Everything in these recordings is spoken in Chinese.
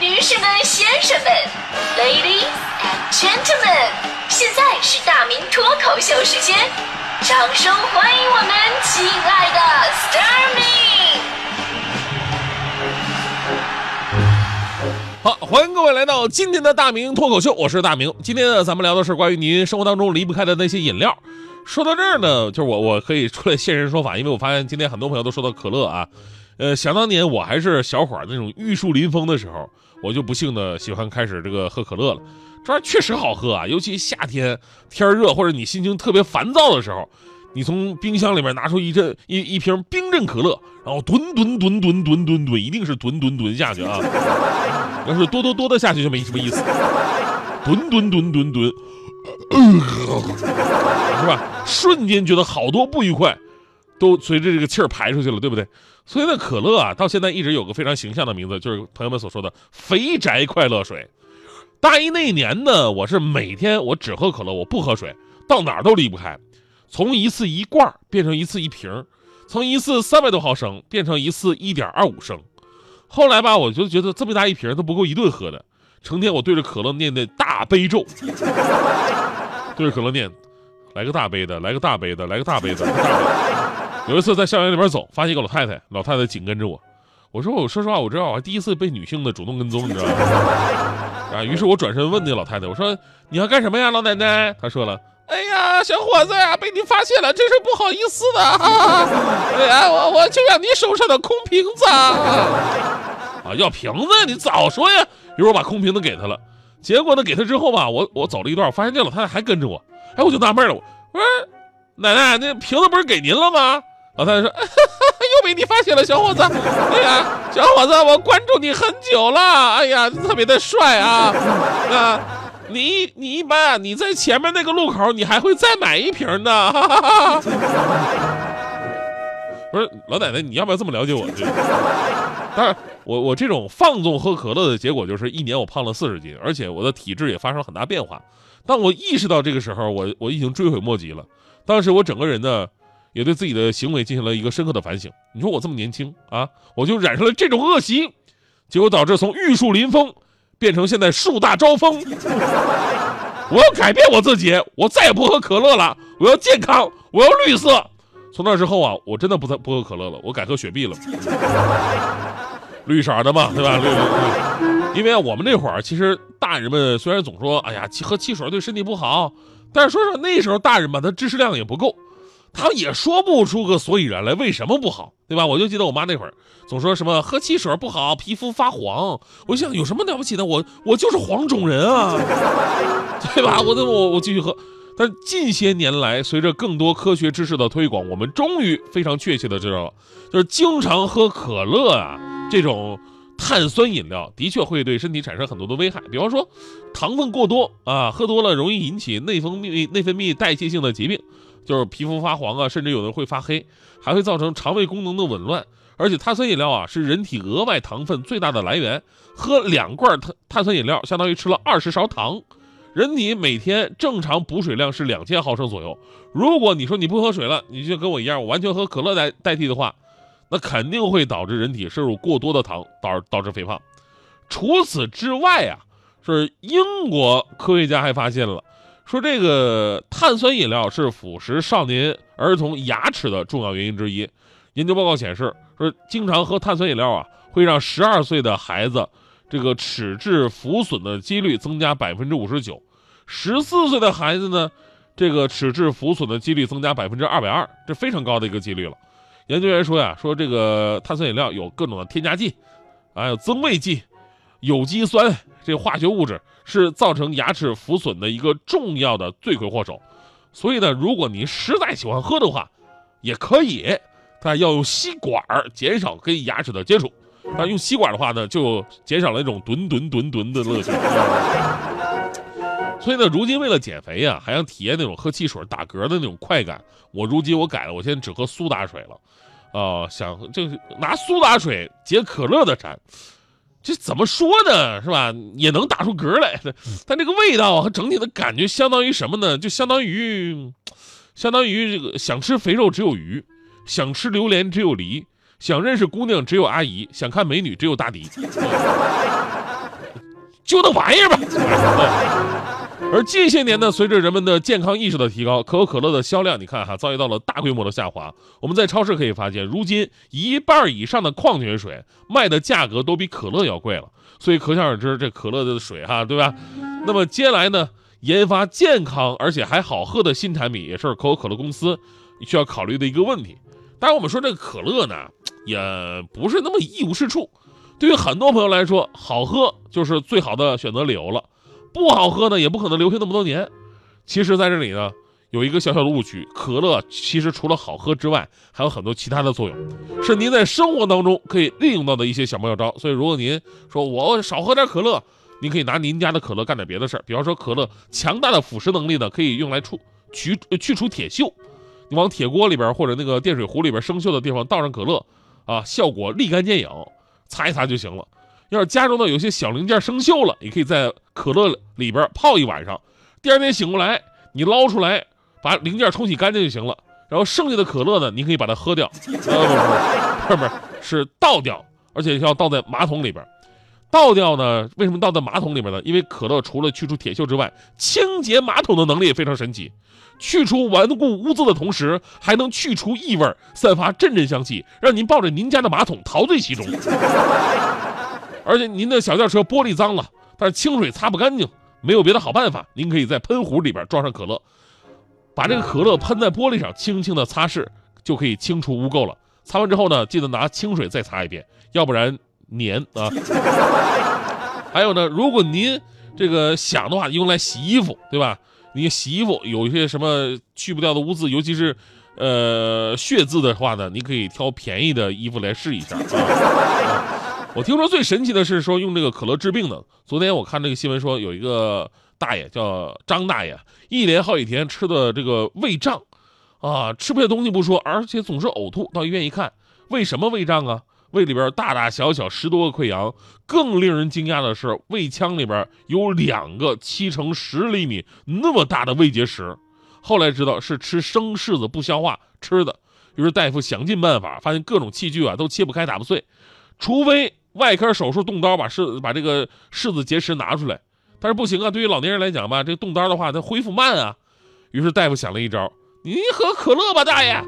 女士们、先生们，Ladies and Gentlemen，现在是大明脱口秀时间，掌声欢迎我们亲爱的 s t a r m i 好，欢迎各位来到今天的大明脱口秀，我是大明。今天呢，咱们聊的是关于您生活当中离不开的那些饮料。说到这儿呢，就是我我可以出来现身说法，因为我发现今天很多朋友都说到可乐啊。呃，想当年我还是小伙儿那种玉树临风的时候，我就不幸的喜欢开始这个喝可乐了。这玩意儿确实好喝啊，尤其夏天天热或者你心情特别烦躁的时候，你从冰箱里面拿出一阵一一瓶冰镇可乐，然后吨吨吨吨吨吨吨，一定是吨吨吨下去啊。要是多多多的下去就没什么意思，吨吨吨吨吨，是吧？瞬间觉得好多不愉快。都随着这个气儿排出去了，对不对？所以呢，可乐啊，到现在一直有个非常形象的名字，就是朋友们所说的“肥宅快乐水”。大一那一年呢，我是每天我只喝可乐，我不喝水，到哪儿都离不开。从一次一罐变成一次一瓶，从一次三百多毫升变成一次一点二五升。后来吧，我就觉得这么大一瓶都不够一顿喝的，成天我对着可乐念的大悲咒，对着可乐念，来个大杯的，来个大杯的，来个大杯的。大杯的有一次在校园里边走，发现一个老太太，老太太紧跟着我。我说：“我说实话，我知道我还第一次被女性的主动跟踪，你知道吗？” 啊，于是我转身问那老太太：“我说你要干什么呀，老奶奶？”她说了：“哎呀，小伙子呀，被你发现了，真是不好意思的。哎呀，我我就要你手上的空瓶子。啊，要瓶子你早说呀！于是我把空瓶子给她了。结果呢，给她之后吧，我我走了一段，我发现这老太太还跟着我。哎，我就纳闷了，我说。奶奶，那瓶子不是给您了吗？老太太说：“ 又被你发现了，小伙子。哎呀，小伙子，我关注你很久了。哎呀，特别的帅啊！啊，你你一般啊，你在前面那个路口，你还会再买一瓶呢。哈哈哈不是，老奶奶，你要不要这么了解我？当然，我我这种放纵喝可乐的结果，就是一年我胖了四十斤，而且我的体质也发生了很大变化。当我意识到这个时候，我我已经追悔莫及了。”当时我整个人呢，也对自己的行为进行了一个深刻的反省。你说我这么年轻啊，我就染上了这种恶习，结果导致从玉树临风变成现在树大招风。我要改变我自己，我再也不喝可乐了。我要健康，我要绿色。从那之后啊，我真的不再不喝可乐了，我改喝雪碧了，绿色的嘛，对吧？绿绿绿。因为我们那会儿其实大人们虽然总说，哎呀，喝汽水对身体不好。但是说实话那时候大人吧，他知识量也不够，他也说不出个所以然来，为什么不好，对吧？我就记得我妈那会儿总说什么喝汽水不好，皮肤发黄。我想有什么了不起的？我我就是黄种人啊，对吧？我我我继续喝。但近些年来，随着更多科学知识的推广，我们终于非常确切的知道了，就是经常喝可乐啊这种。碳酸饮料的确会对身体产生很多的危害，比方说，糖分过多啊，喝多了容易引起内分泌内分泌代谢性的疾病，就是皮肤发黄啊，甚至有的会发黑，还会造成肠胃功能的紊乱。而且碳酸饮料啊是人体额外糖分最大的来源，喝两罐碳碳酸饮料相当于吃了二十勺糖。人体每天正常补水量是两千毫升左右，如果你说你不喝水了，你就跟我一样，我完全喝可乐代代替的话。那肯定会导致人体摄入过多的糖，导导致肥胖。除此之外啊，是英国科学家还发现了，说这个碳酸饮料是腐蚀少年儿童牙齿的重要原因之一。研究报告显示，说经常喝碳酸饮料啊，会让十二岁的孩子这个齿质浮损的几率增加百分之五十九，十四岁的孩子呢，这个齿质浮损的几率增加百分之二百二，这非常高的一个几率了。研究员说呀，说这个碳酸饮料有各种的添加剂，还有增味剂、有机酸，这化学物质是造成牙齿浮损的一个重要的罪魁祸首。所以呢，如果您实在喜欢喝的话，也可以，但要用吸管减少跟牙齿的接触。但用吸管的话呢，就减少了那种吨吨吨吨的乐趣。所以呢，如今为了减肥呀，还想体验那种喝汽水打嗝的那种快感，我如今我改了，我现在只喝苏打水了。啊，想就是拿苏打水解可乐的馋，这怎么说呢？是吧？也能打出嗝来。但这个味道和整体的感觉相当于什么呢？就相当于，相当于这个想吃肥肉只有鱼，想吃榴莲只有梨，想认识姑娘只有阿姨，想看美女只有大迪。就那玩意儿吧。而近些年呢，随着人们的健康意识的提高，可口可乐的销量，你看哈，遭遇到了大规模的下滑。我们在超市可以发现，如今一半以上的矿泉水卖的价格都比可乐要贵了。所以可想而知，这可乐的水哈，对吧？那么接下来呢，研发健康而且还好喝的新产品，也是可口可乐公司需要考虑的一个问题。当然，我们说这个可乐呢，也不是那么一无是处。对于很多朋友来说，好喝就是最好的选择理由了。不好喝呢，也不可能留下那么多年。其实，在这里呢，有一个小小的误区：可乐其实除了好喝之外，还有很多其他的作用，是您在生活当中可以利用到的一些小妙招。所以，如果您说我少喝点可乐，您可以拿您家的可乐干点别的事儿。比方说，可乐强大的腐蚀能力呢，可以用来除去去除铁锈。你往铁锅里边或者那个电水壶里边生锈的地方倒上可乐，啊，效果立竿见影，擦一擦就行了。要是家中呢有些小零件生锈了，你可以在可乐里边泡一晚上，第二天醒过来，你捞出来，把零件冲洗干净就行了。然后剩下的可乐呢，你可以把它喝掉，呃，不不不，不是倒掉，而且要倒在马桶里边。倒掉呢？为什么倒在马桶里面呢？因为可乐除了去除铁锈之外，清洁马桶的能力也非常神奇，去除顽固污渍的同时，还能去除异味，散发阵阵香气，让您抱着您家的马桶陶醉其中。而且您的小轿车玻璃脏了，但是清水擦不干净，没有别的好办法，您可以在喷壶里边装上可乐，把这个可乐喷在玻璃上，轻轻的擦拭，就可以清除污垢了。擦完之后呢，记得拿清水再擦一遍，要不然粘啊。还有呢，如果您这个想的话，用来洗衣服，对吧？你洗衣服有一些什么去不掉的污渍，尤其是呃血渍的话呢，你可以挑便宜的衣服来试一下啊。我听说最神奇的是说用这个可乐治病的。昨天我看这个新闻说，有一个大爷叫张大爷，一连好几天吃的这个胃胀，啊，吃不下东西不说，而且总是呕吐。到医院一看，为什么胃胀啊？胃里边大大小小十多个溃疡，更令人惊讶的是，胃腔里边有两个七乘十厘米那么大的胃结石。后来知道是吃生柿子不消化吃的。于是大夫想尽办法，发现各种器具啊都切不开、打不碎，除非。外科手术动刀把柿把这个柿子结石拿出来，但是不行啊！对于老年人来讲吧，这动刀的话，它恢复慢啊。于是大夫想了一招：“你喝可乐吧，大爷。”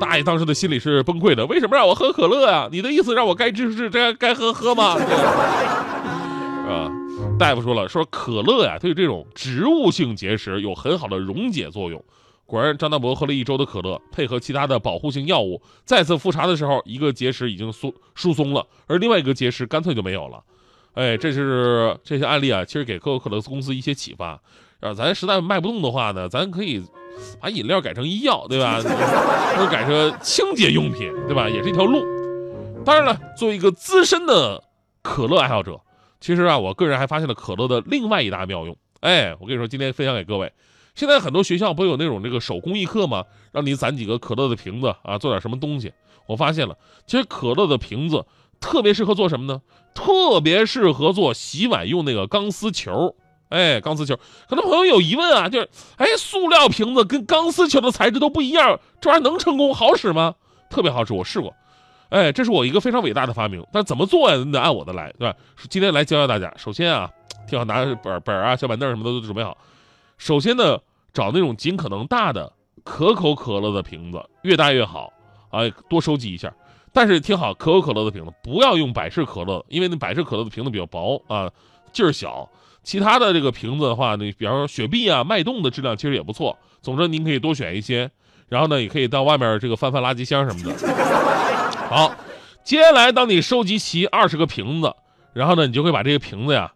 大爷当时的心里是崩溃的：“为什么让我喝可乐呀？你的意思让我该吃吃，该该喝喝吗？” 啊，大夫说了，说可乐呀，对这种植物性结石有很好的溶解作用。果然，张大伯喝了一周的可乐，配合其他的保护性药物，再次复查的时候，一个结石已经疏疏松了，而另外一个结石干脆就没有了。哎，这是这些案例啊，其实给可口可乐公司一些启发。啊，咱实在卖不动的话呢，咱可以把饮料改成医药，对吧？或者改成清洁用品，对吧？也是一条路。当然了，作为一个资深的可乐爱好者，其实啊，我个人还发现了可乐的另外一大妙用。哎，我跟你说，今天分享给各位。现在很多学校不有那种这个手工艺课吗？让你攒几个可乐的瓶子啊，做点什么东西。我发现了，其实可乐的瓶子特别适合做什么呢？特别适合做洗碗用那个钢丝球。哎，钢丝球，可能朋友有疑问啊，就是哎，塑料瓶子跟钢丝球的材质都不一样，这玩意儿能成功好使吗？特别好使，我试过。哎，这是我一个非常伟大的发明，但怎么做呀？你得按我的来，对吧？今天来教教大家。首先啊，挺好，拿本本啊、小板凳什么的都准备好。首先呢。找那种尽可能大的可口可乐的瓶子，越大越好啊！多收集一下。但是听好，可口可乐的瓶子不要用百事可乐，因为那百事可乐的瓶子比较薄啊，劲儿小。其他的这个瓶子的话，那比方说雪碧啊、脉动的质量其实也不错。总之您可以多选一些，然后呢，也可以到外面这个翻翻垃圾箱什么的。好，接下来当你收集齐二十个瓶子，然后呢，你就会把这个瓶子呀。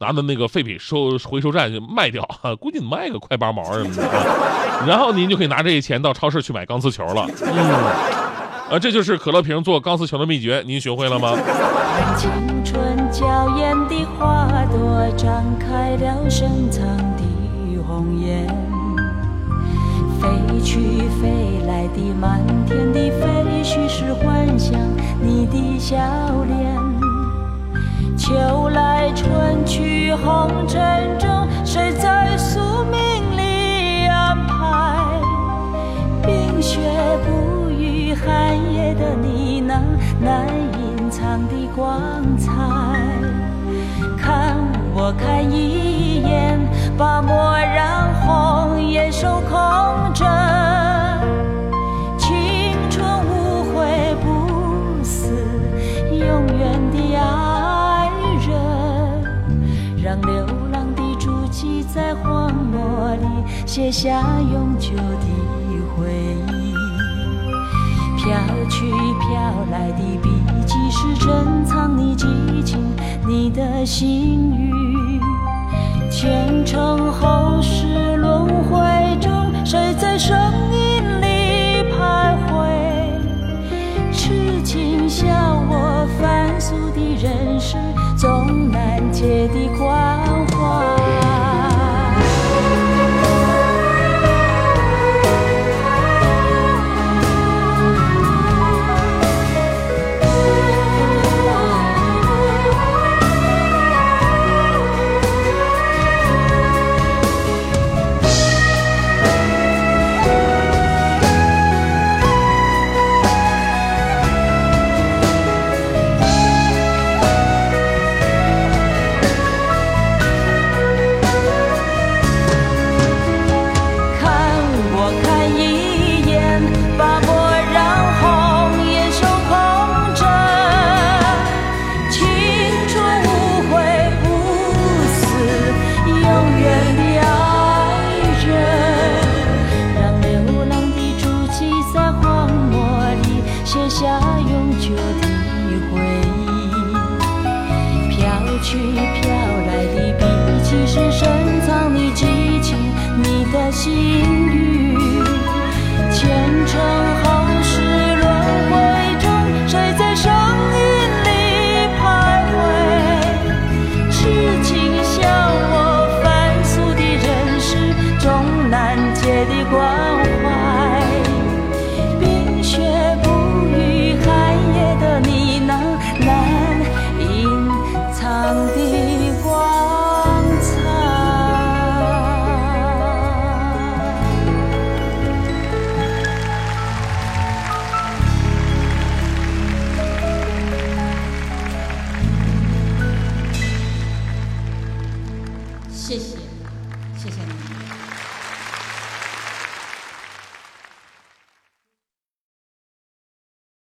拿到那个废品收回收站去卖掉，估计卖个快八毛什么的，然后您就可以拿这些钱到超市去买钢丝球了。嗯，啊，这就是可乐瓶做钢丝球的秘诀，您学会了吗？青春娇艳的花朵张开了深藏的红颜，飞去飞来的满天的飞絮是幻想你的笑脸。秋来春去红尘中，谁在宿命里安排？冰雪不语，寒夜的呢喃，难隐藏的光彩。看我。看一眼，把墨染红，眼守空枕。青春无悔不死，永远的爱人，让流浪的足迹在荒漠里写下永久的回忆。飘去飘来的笔迹，是珍藏你激情，你的心语。前尘后世轮回中，谁在声音里徘徊？痴情笑我凡俗的人世，总难解的关。心。